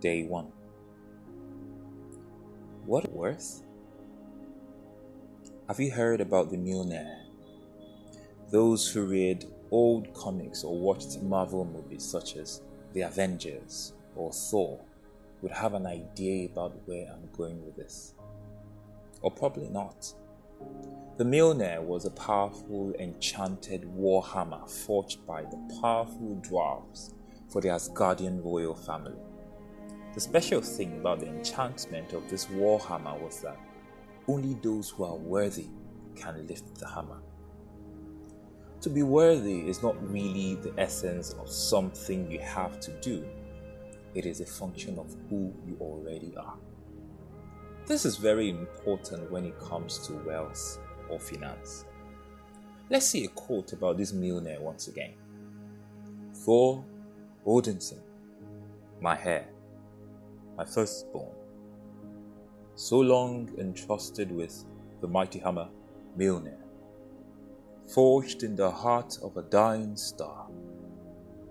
Day 1 What worth? Have you heard about the Mjolnir? Those who read old comics or watched Marvel movies such as The Avengers or Thor would have an idea about where I'm going with this. Or probably not. The Mjolnir was a powerful enchanted warhammer forged by the powerful dwarves for the Asgardian royal family. The special thing about the enchantment of this warhammer was that only those who are worthy can lift the hammer. To be worthy is not really the essence of something you have to do, it is a function of who you already are. This is very important when it comes to wealth or finance. Let's see a quote about this Mjolnir once again. Thor Odinson, my heir, my firstborn, so long entrusted with the mighty hammer Mjolnir, forged in the heart of a dying star.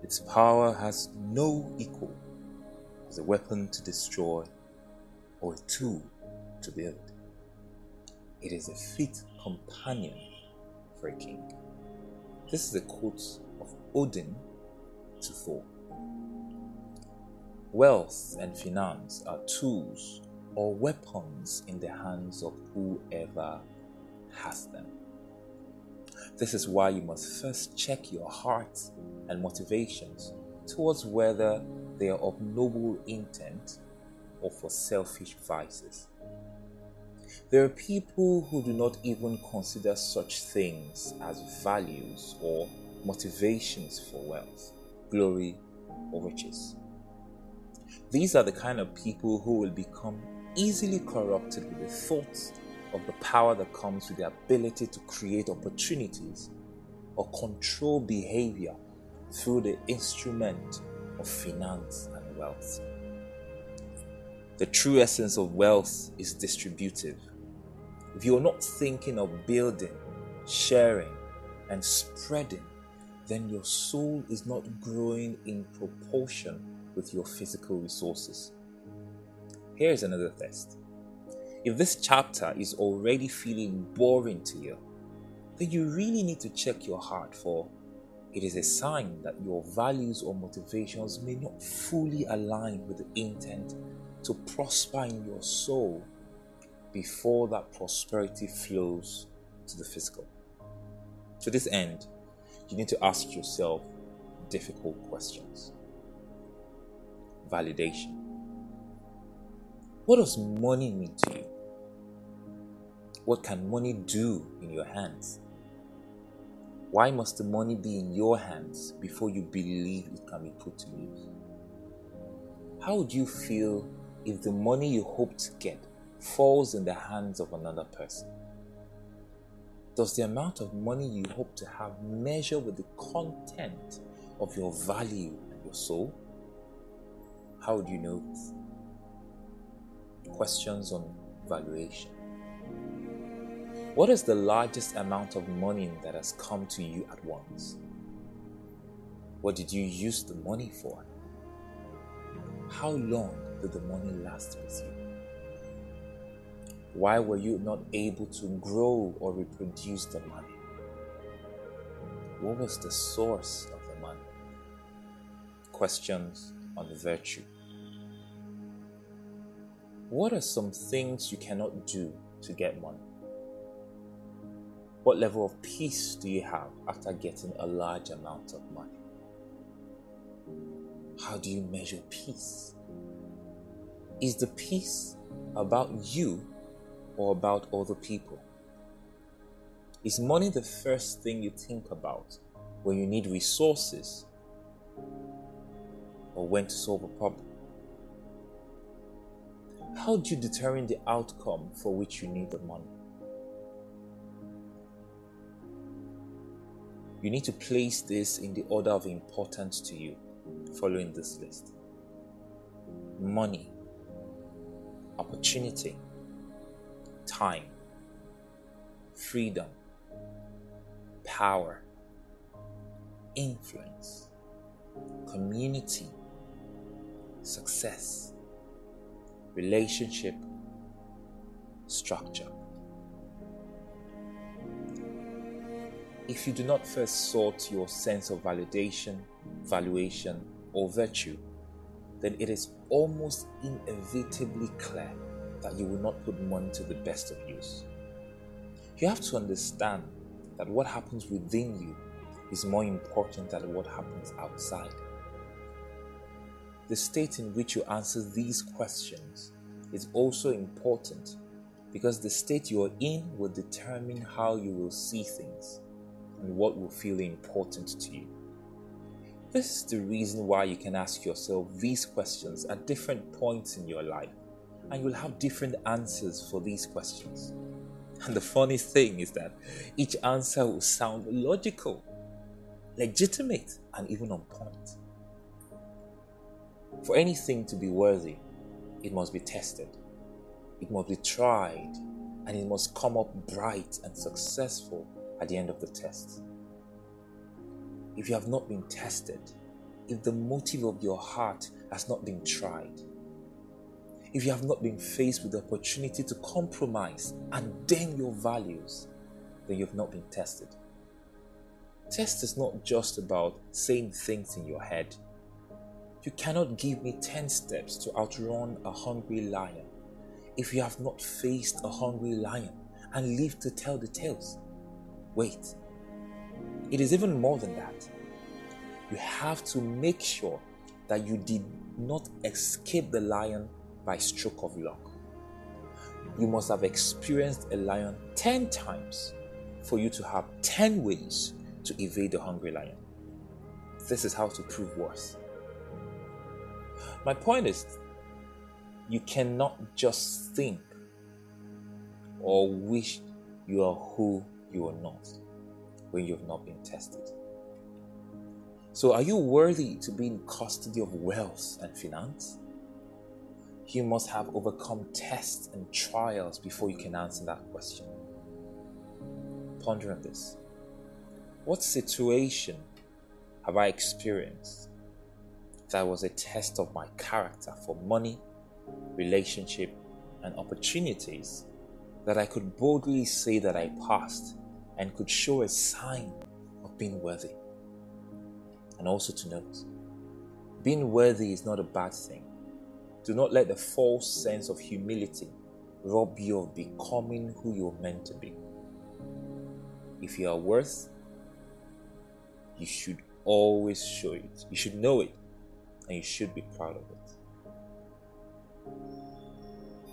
Its power has no equal as a weapon to destroy or a tool to build. It is a fit companion for a king. This is a quote of Odin to Thor. Wealth and finance are tools or weapons in the hands of whoever has them. This is why you must first check your heart and motivations towards whether they are of noble intent or for selfish vices. There are people who do not even consider such things as values or motivations for wealth, glory, or riches. These are the kind of people who will become easily corrupted with the thoughts of the power that comes with the ability to create opportunities or control behavior through the instrument of finance and wealth. The true essence of wealth is distributive. If you're not thinking of building, sharing, and spreading, then your soul is not growing in proportion with your physical resources. Here's another test. If this chapter is already feeling boring to you, then you really need to check your heart for it is a sign that your values or motivations may not fully align with the intent to prosper in your soul before that prosperity flows to the physical. To this end, you need to ask yourself difficult questions validation. What does money mean to you? What can money do in your hands? Why must the money be in your hands before you believe it can be put to use? How would you feel if the money you hope to get falls in the hands of another person? Does the amount of money you hope to have measure with the content of your value and your soul? How would you know? Questions on valuation. What is the largest amount of money that has come to you at once? What did you use the money for? How long did the money last with you? Why were you not able to grow or reproduce the money? What was the source of the money? Questions on virtue. What are some things you cannot do to get money? What level of peace do you have after getting a large amount of money? How do you measure peace? Is the peace about you or about other people? Is money the first thing you think about when you need resources or when to solve a problem? How do you determine the outcome for which you need the money? You need to place this in the order of importance to you, following this list money, opportunity, time, freedom, power, influence, community, success, relationship, structure. If you do not first sort your sense of validation, valuation, or virtue, then it is almost inevitably clear that you will not put money to the best of use. You have to understand that what happens within you is more important than what happens outside. The state in which you answer these questions is also important because the state you're in will determine how you will see things and what will feel important to you. This is the reason why you can ask yourself these questions at different points in your life, and you'll have different answers for these questions. And the funny thing is that each answer will sound logical, legitimate, and even on point. For anything to be worthy, it must be tested, it must be tried, and it must come up bright and successful at the end of the test. If you have not been tested, if the motive of your heart has not been tried, if you have not been faced with the opportunity to compromise and then your values, then you have not been tested. Test is not just about saying things in your head. You cannot give me 10 steps to outrun a hungry lion if you have not faced a hungry lion and lived to tell the tales. Wait, it is even more than that. You have to make sure that you did not escape the lion by stroke of luck. You must have experienced a lion 10 times for you to have 10 ways to evade the hungry lion. This is how to prove worth. My point is, you cannot just think or wish you are who you are not when you have not been tested. So, are you worthy to be in custody of wealth and finance? You must have overcome tests and trials before you can answer that question. Ponder on this. What situation have I experienced that was a test of my character for money, relationship, and opportunities that I could boldly say that I passed and could show a sign of being worthy? And also to note, being worthy is not a bad thing. Do not let the false sense of humility rob you of becoming who you're meant to be. If you are worth, you should always show it. You should know it, and you should be proud of it.